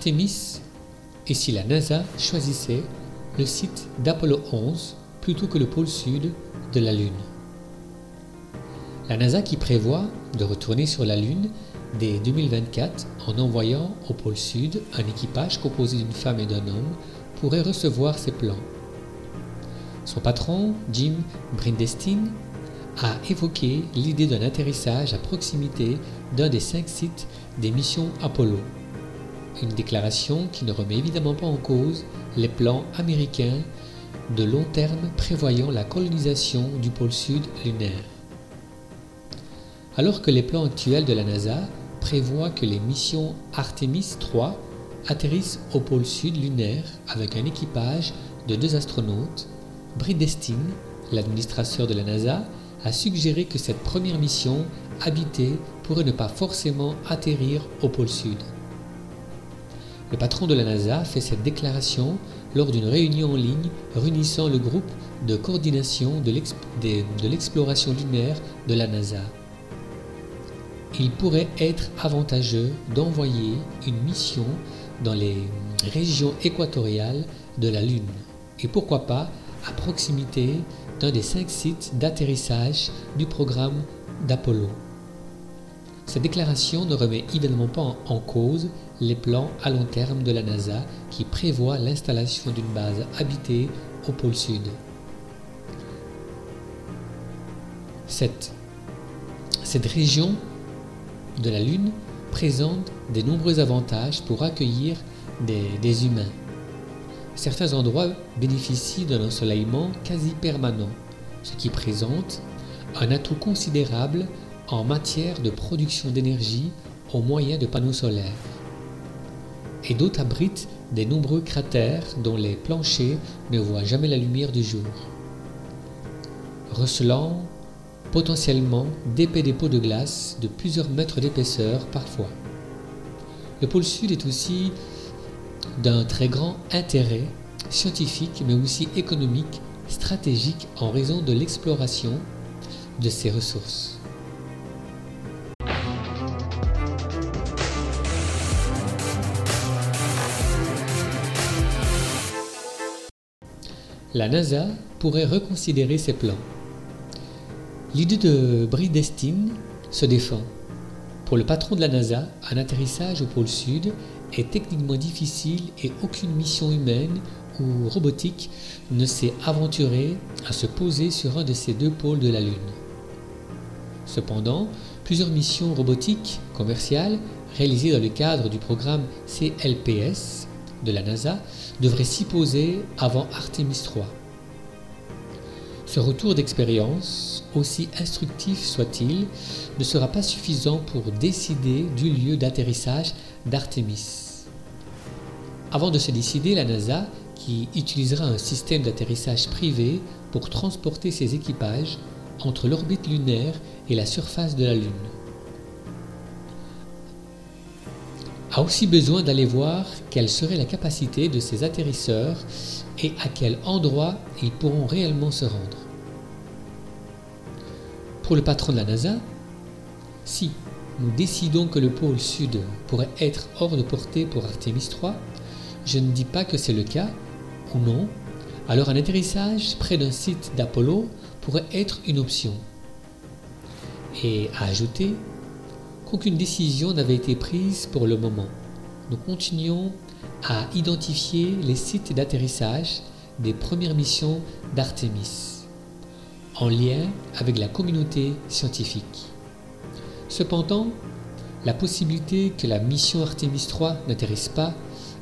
Artemis et si la NASA choisissait le site d'Apollo 11 plutôt que le pôle sud de la Lune. La NASA qui prévoit de retourner sur la Lune dès 2024 en envoyant au pôle sud un équipage composé d'une femme et d'un homme pourrait recevoir ses plans. Son patron, Jim Brindestine, a évoqué l'idée d'un atterrissage à proximité d'un des cinq sites des missions Apollo. Une déclaration qui ne remet évidemment pas en cause les plans américains de long terme prévoyant la colonisation du pôle sud lunaire. Alors que les plans actuels de la NASA prévoient que les missions Artemis 3 atterrissent au pôle sud lunaire avec un équipage de deux astronautes, Bridestine, l'administrateur de la NASA, a suggéré que cette première mission habitée pourrait ne pas forcément atterrir au pôle sud. Le patron de la NASA fait cette déclaration lors d'une réunion en ligne réunissant le groupe de coordination de l'exploration lunaire de la NASA. Il pourrait être avantageux d'envoyer une mission dans les régions équatoriales de la Lune et pourquoi pas à proximité d'un des cinq sites d'atterrissage du programme d'Apollo. Cette déclaration ne remet évidemment pas en cause les plans à long terme de la NASA qui prévoit l'installation d'une base habitée au pôle sud. Cette, cette région de la Lune présente de nombreux avantages pour accueillir des, des humains. Certains endroits bénéficient d'un ensoleillement quasi permanent, ce qui présente un atout considérable en matière de production d'énergie au moyen de panneaux solaires. Et d'autres abritent des nombreux cratères dont les planchers ne voient jamais la lumière du jour, recelant potentiellement d'épais dépôts de glace de plusieurs mètres d'épaisseur parfois. Le pôle sud est aussi d'un très grand intérêt scientifique mais aussi économique, stratégique en raison de l'exploration de ses ressources. La NASA pourrait reconsidérer ses plans. L'idée de Bridestine se défend. Pour le patron de la NASA, un atterrissage au pôle sud est techniquement difficile et aucune mission humaine ou robotique ne s'est aventurée à se poser sur un de ces deux pôles de la Lune. Cependant, plusieurs missions robotiques commerciales réalisées dans le cadre du programme CLPS de la NASA devrait s'y poser avant Artemis 3. Ce retour d'expérience, aussi instructif soit-il, ne sera pas suffisant pour décider du lieu d'atterrissage d'Artemis. Avant de se décider, la NASA, qui utilisera un système d'atterrissage privé pour transporter ses équipages entre l'orbite lunaire et la surface de la Lune. A aussi besoin d'aller voir quelle serait la capacité de ces atterrisseurs et à quel endroit ils pourront réellement se rendre. Pour le patron de la NASA, si nous décidons que le pôle sud pourrait être hors de portée pour Artemis 3, je ne dis pas que c'est le cas ou non, alors un atterrissage près d'un site d'Apollo pourrait être une option. Et à ajouter, qu'aucune décision n'avait été prise pour le moment. Nous continuons à identifier les sites d'atterrissage des premières missions d'Artemis, en lien avec la communauté scientifique. Cependant, la possibilité que la mission Artemis 3 n'atterrisse pas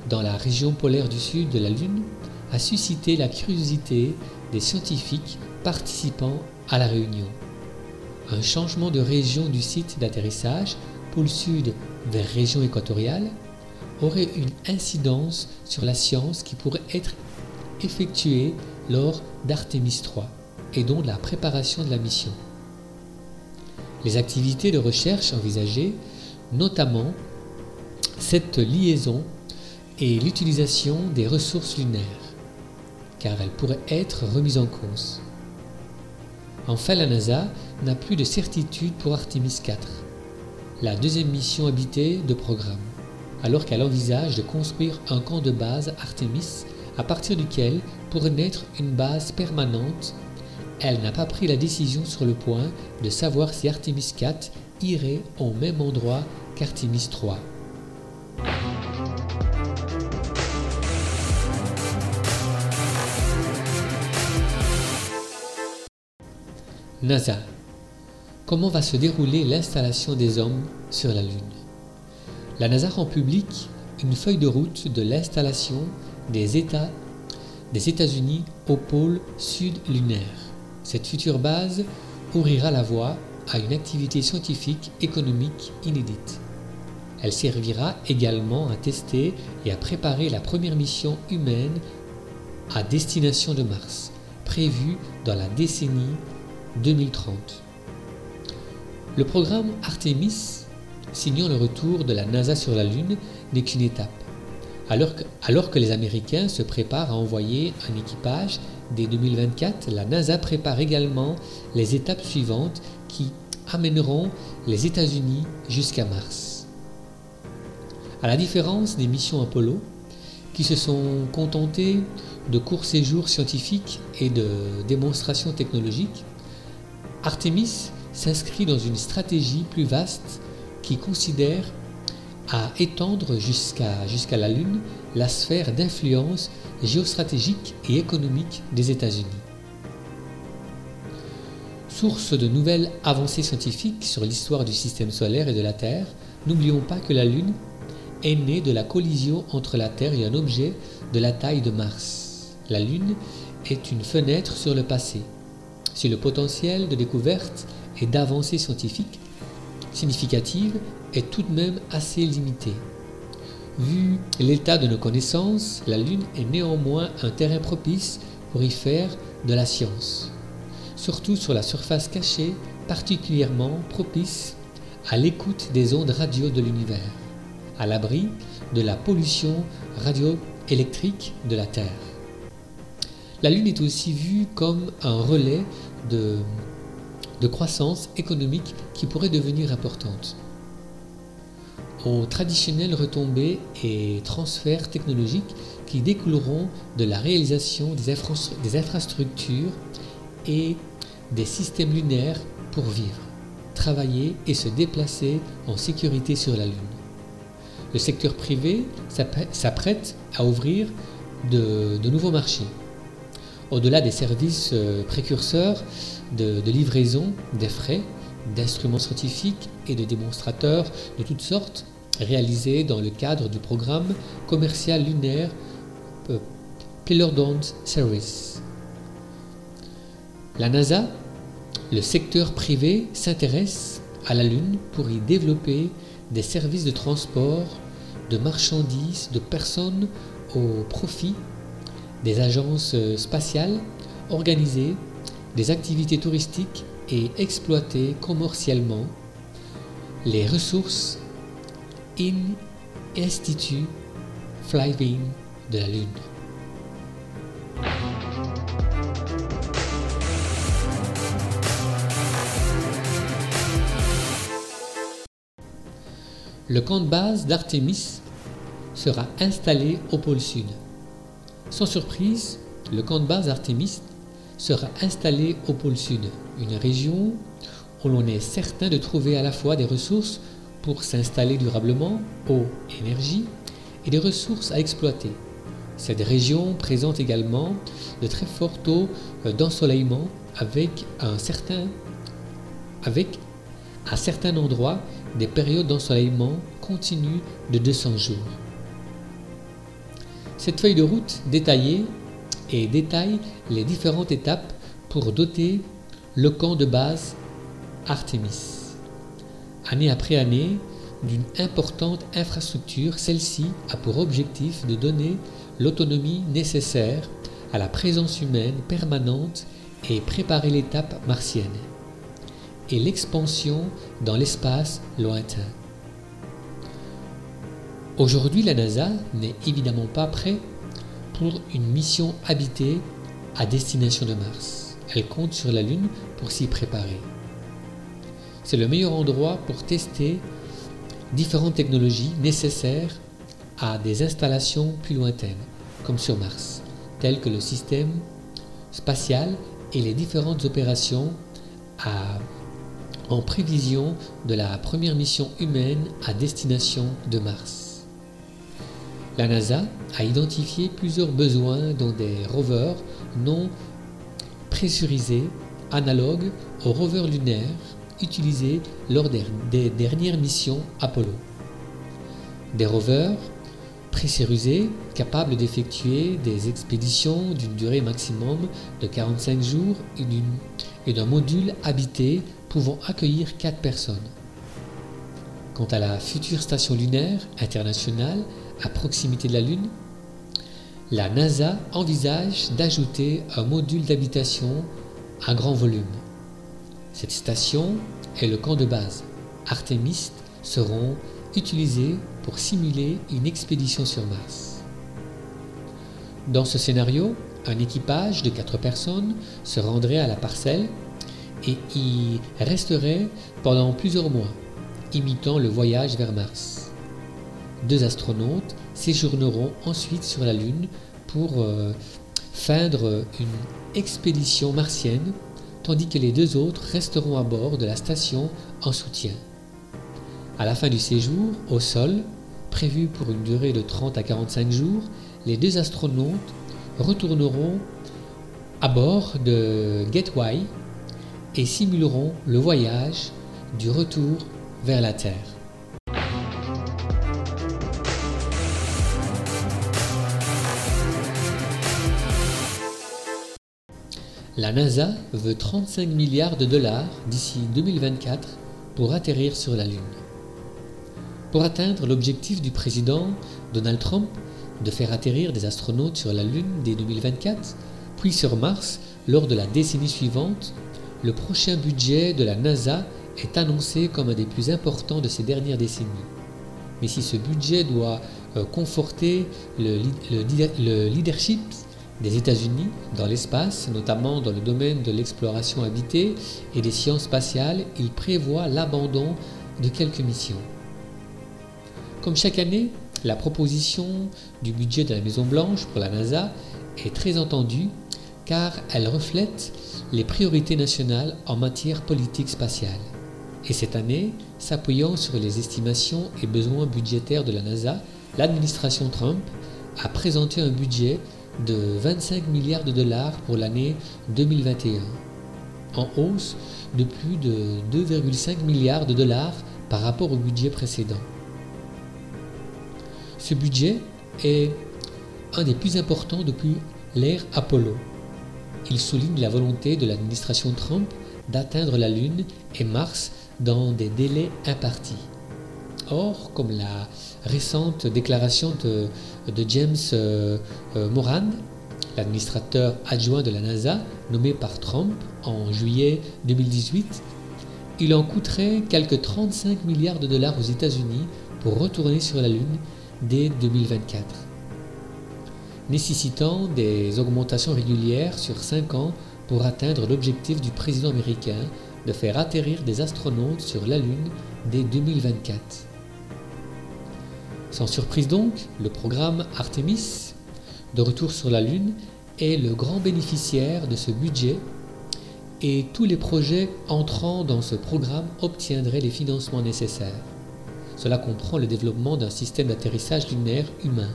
dans la région polaire du sud de la Lune a suscité la curiosité des scientifiques participant à la réunion un changement de région du site d'atterrissage, pôle sud vers région équatoriale, aurait une incidence sur la science qui pourrait être effectuée lors d'Artemis 3 et donc la préparation de la mission. Les activités de recherche envisagées, notamment cette liaison et l'utilisation des ressources lunaires, car elles pourraient être remises en cause. Enfin, la NASA n'a plus de certitude pour Artemis 4, la deuxième mission habitée de programme. alors qu'elle envisage de construire un camp de base Artemis à partir duquel pourrait naître une base permanente. Elle n'a pas pris la décision sur le point de savoir si Artemis 4 irait au même endroit qu'Artemis 3. NASA. Comment va se dérouler l'installation des hommes sur la Lune? La NASA rend public une feuille de route de l'installation des États des États-Unis au pôle sud lunaire. Cette future base ouvrira la voie à une activité scientifique économique inédite. Elle servira également à tester et à préparer la première mission humaine à destination de Mars, prévue dans la décennie 2030. Le programme Artemis, signant le retour de la NASA sur la Lune, n'est qu'une étape. Alors que, les Américains se préparent à envoyer un équipage dès 2024, la NASA prépare également les étapes suivantes qui amèneront les États-Unis jusqu'à Mars. À la différence des missions Apollo, qui se sont contentées de courts séjours scientifiques et de démonstrations technologiques, Artemis s'inscrit dans une stratégie plus vaste qui considère à étendre jusqu'à la Lune la sphère d'influence géostratégique et économique des États-Unis. Source de nouvelles avancées scientifiques sur l'histoire du système solaire et de la Terre, n'oublions pas que la Lune est née de la collision entre la Terre et un objet de la taille de Mars. La Lune est une fenêtre sur le passé, si le potentiel de découverte et d'avancée scientifique significative est tout de même assez limité. Vu l'état de nos connaissances, la Lune est néanmoins un terrain propice pour y faire de la science, surtout sur la surface cachée particulièrement propice à l'écoute des ondes radio de l'univers, à l'abri de la pollution radioélectrique de la Terre. La Lune est aussi vue comme un relais de, croissance économique qui pourrait devenir importante. Aux traditionnelles retombées et transferts technologiques qui découleront de la réalisation des, infrastructures et des systèmes lunaires pour vivre, travailler et se déplacer en sécurité sur la Lune. Le secteur privé s'apprête à ouvrir de nouveaux marchés au-delà des services euh, précurseurs de, livraison des frais, d'instruments scientifiques et de démonstrateurs de toutes sortes, réalisés dans le cadre du programme commercial lunaire euh, Service. La NASA, le secteur privé s'intéresse à la Lune pour y développer des services de transport de marchandises, de personnes au profit des agences euh, spatiales organiser des activités touristiques et exploiter commercialement les ressources in institut flying de la Lune. Le camp de base d'Artemis sera installé au pôle sud. Sans surprise, le camp de base Artemis sera installé au pôle sud, une région où l'on est certain de trouver à la fois des ressources pour s'installer durablement, eau, énergie, et des ressources à exploiter. Cette région présente également de très forts taux d'ensoleillement avec avec à certains endroits des périodes d'ensoleillement continues de 200 jours. Cette feuille de route détaillée et détaille les différentes étapes pour doter le camp de base Artemis. Année après année, d'une importante infrastructure, celle-ci a pour objectif de donner l'autonomie nécessaire à la présence humaine permanente et préparer l'étape martienne et l'expansion dans l'espace lointain. Aujourd'hui, la NASA n'est évidemment pas prête pour une mission habitée à destination de Mars. Elle compte sur la Lune pour s'y préparer. C'est le meilleur endroit pour tester différentes technologies nécessaires à des installations plus lointaines, comme sur Mars, telles que le système spatial et les différentes opérations en prévision de la première mission humaine à destination de Mars. La NASA a identifié plusieurs besoins dans des rovers non pressurisés analogues aux rovers lunaires utilisés lors des dernières missions Apollo. Des rovers pressurisés capables d'effectuer des expéditions d'une durée maximum de 45 jours et d'un module habité pouvant accueillir 4 personnes. Quant à la future station lunaire internationale à proximité de la Lune, la NASA envisage d'ajouter un module d'habitation à grand volume. Cette station et le camp de base Artemis seront utilisés pour simuler une expédition sur Mars. Dans ce scénario, un équipage de 4 personnes se rendrait à la parcelle et y resterait pendant plusieurs mois, imitant le voyage vers Mars. Deux astronautes séjourneront ensuite sur la Lune pour euh, feindre une expédition martienne, tandis que les deux autres resteront à bord de la station en soutien. À la fin du séjour, au sol, prévu pour une durée de 30 à 45 jours, les deux astronautes retourneront à bord de Gateway et simuleront le voyage du retour vers la Terre. La NASA veut 35 milliards de dollars d'ici 2024 pour atterrir sur la Lune. Pour atteindre l'objectif du président Donald Trump de faire atterrir des astronautes sur la Lune dès 2024, puis sur Mars lors de la décennie suivante, le prochain budget de la NASA est annoncé comme un des plus importants de ces dernières décennies. Mais si ce budget doit euh, conforter le, leadership des États-Unis dans l'espace, notamment dans le domaine de l'exploration habitée et des sciences spatiales, il prévoit l'abandon de quelques missions. Comme chaque année, la proposition du budget de la Maison-Blanche pour la NASA est très entendue car elle reflète les priorités nationales en matière politique spatiale. Et cette année, s'appuyant sur les estimations et besoins budgétaires de la NASA, l'administration Trump a présenté un budget de 25 milliards de dollars pour l'année 2021, en hausse de plus de 2,5 milliards de dollars par rapport au budget précédent. Ce budget est un des plus importants depuis l'ère Apollo. Il souligne la volonté de l'administration Trump d'atteindre la Lune et Mars dans des délais impartis. Or, comme la récente déclaration de, James euh, euh, Moran, l'administrateur adjoint de la NASA, nommé par Trump en juillet 2018, il en coûterait quelques 35 milliards de dollars aux États-Unis pour retourner sur la Lune dès 2024, nécessitant des augmentations régulières sur 5 ans pour atteindre l'objectif du président américain de faire atterrir des astronautes sur la Lune dès 2024. Sans surprise donc, le programme Artemis, de retour sur la Lune, est le grand bénéficiaire de ce budget et tous les projets entrant dans ce programme obtiendraient les financements nécessaires. Cela comprend le développement d'un système d'atterrissage lunaire humain.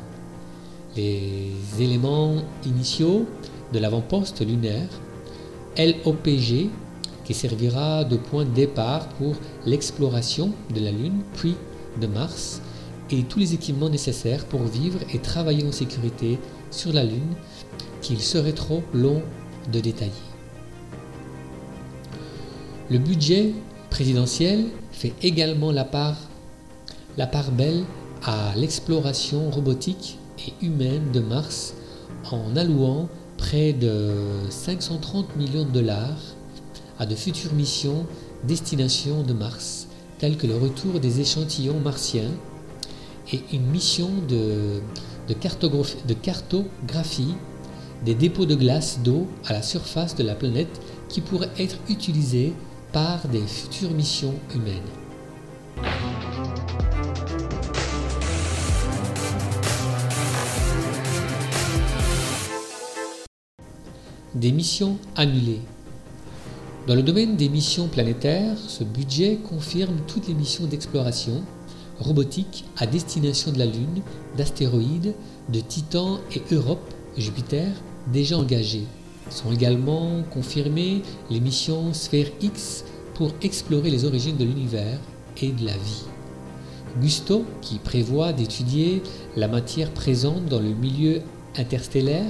Les éléments initiaux de l'avant-poste lunaire, LOPG, qui servira de point de départ pour l'exploration de la Lune puis de Mars, et tous les équipements nécessaires pour vivre et travailler en sécurité sur la Lune qu'il serait trop long de détailler. Le budget présidentiel fait également la part la part belle à l'exploration robotique et humaine de Mars en allouant près de 530 millions de dollars à de futures missions destination de Mars, telles que le retour des échantillons martiens et une mission de, cartographie, cartographie des dépôts de glace d'eau à la surface de la planète qui pourraient être utilisés par des futures missions humaines. Des missions annulées. Dans le domaine des missions planétaires, ce budget confirme toutes les missions d'exploration robotique à destination de la Lune, d'astéroïdes, de Titan et Europe, Jupiter, déjà engagées. Sont également confirmées les missions Sphère X pour explorer les origines de l'univers et de la vie. Gusto, qui prévoit d'étudier la matière présente dans le milieu interstellaire,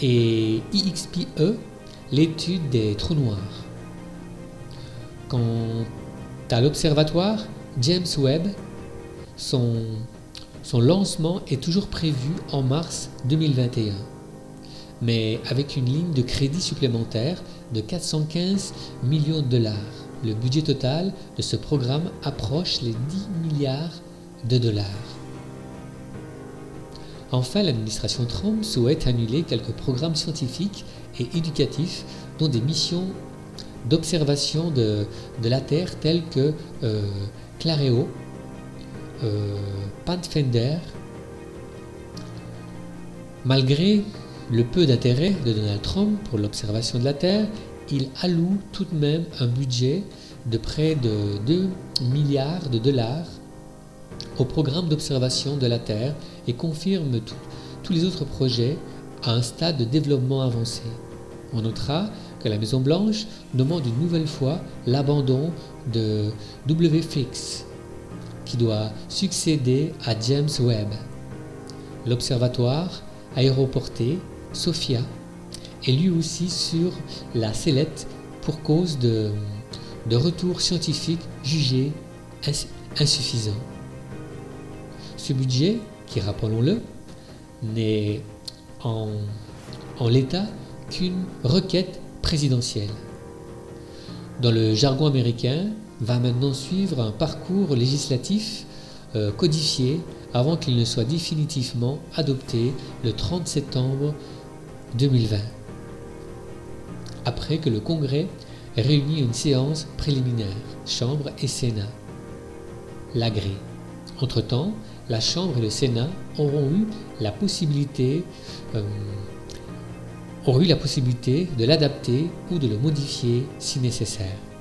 et IXPE, l'étude des trous noirs. Quant à l'observatoire James Webb, son, lancement est toujours prévu en mars 2021, mais avec une ligne de crédit supplémentaire de 415 millions de dollars. Le budget total de ce programme approche les 10 milliards de dollars. Enfin, l'administration Trump souhaite annuler quelques programmes scientifiques et éducatifs, dont des missions d'observation de, la Terre telles que euh, Clareo, Pathfinder. Malgré le peu d'intérêt de Donald Trump pour l'observation de la Terre, il alloue tout de même un budget de près de 2 milliards de dollars au programme d'observation de la Terre et confirme tous les autres projets à un stade de développement avancé. On notera que la Maison-Blanche demande une nouvelle fois l'abandon de WFX, qui doit succéder à James Webb. L'observatoire aéroporté Sophia est lui aussi sur la sellette pour cause de, de retours scientifiques jugés insuffisants. Ce budget, qui rappelons-le, n'est en, en l'état qu'une requête présidentielle. Dans le jargon américain, va maintenant suivre un parcours législatif euh, codifié avant qu'il ne soit définitivement adopté le 30 septembre 2020, après que le Congrès ait réuni une séance préliminaire, Chambre et Sénat, l'agré. Entre-temps, la Chambre et le Sénat auront eu la possibilité, euh, auront eu la possibilité de l'adapter ou de le modifier si nécessaire.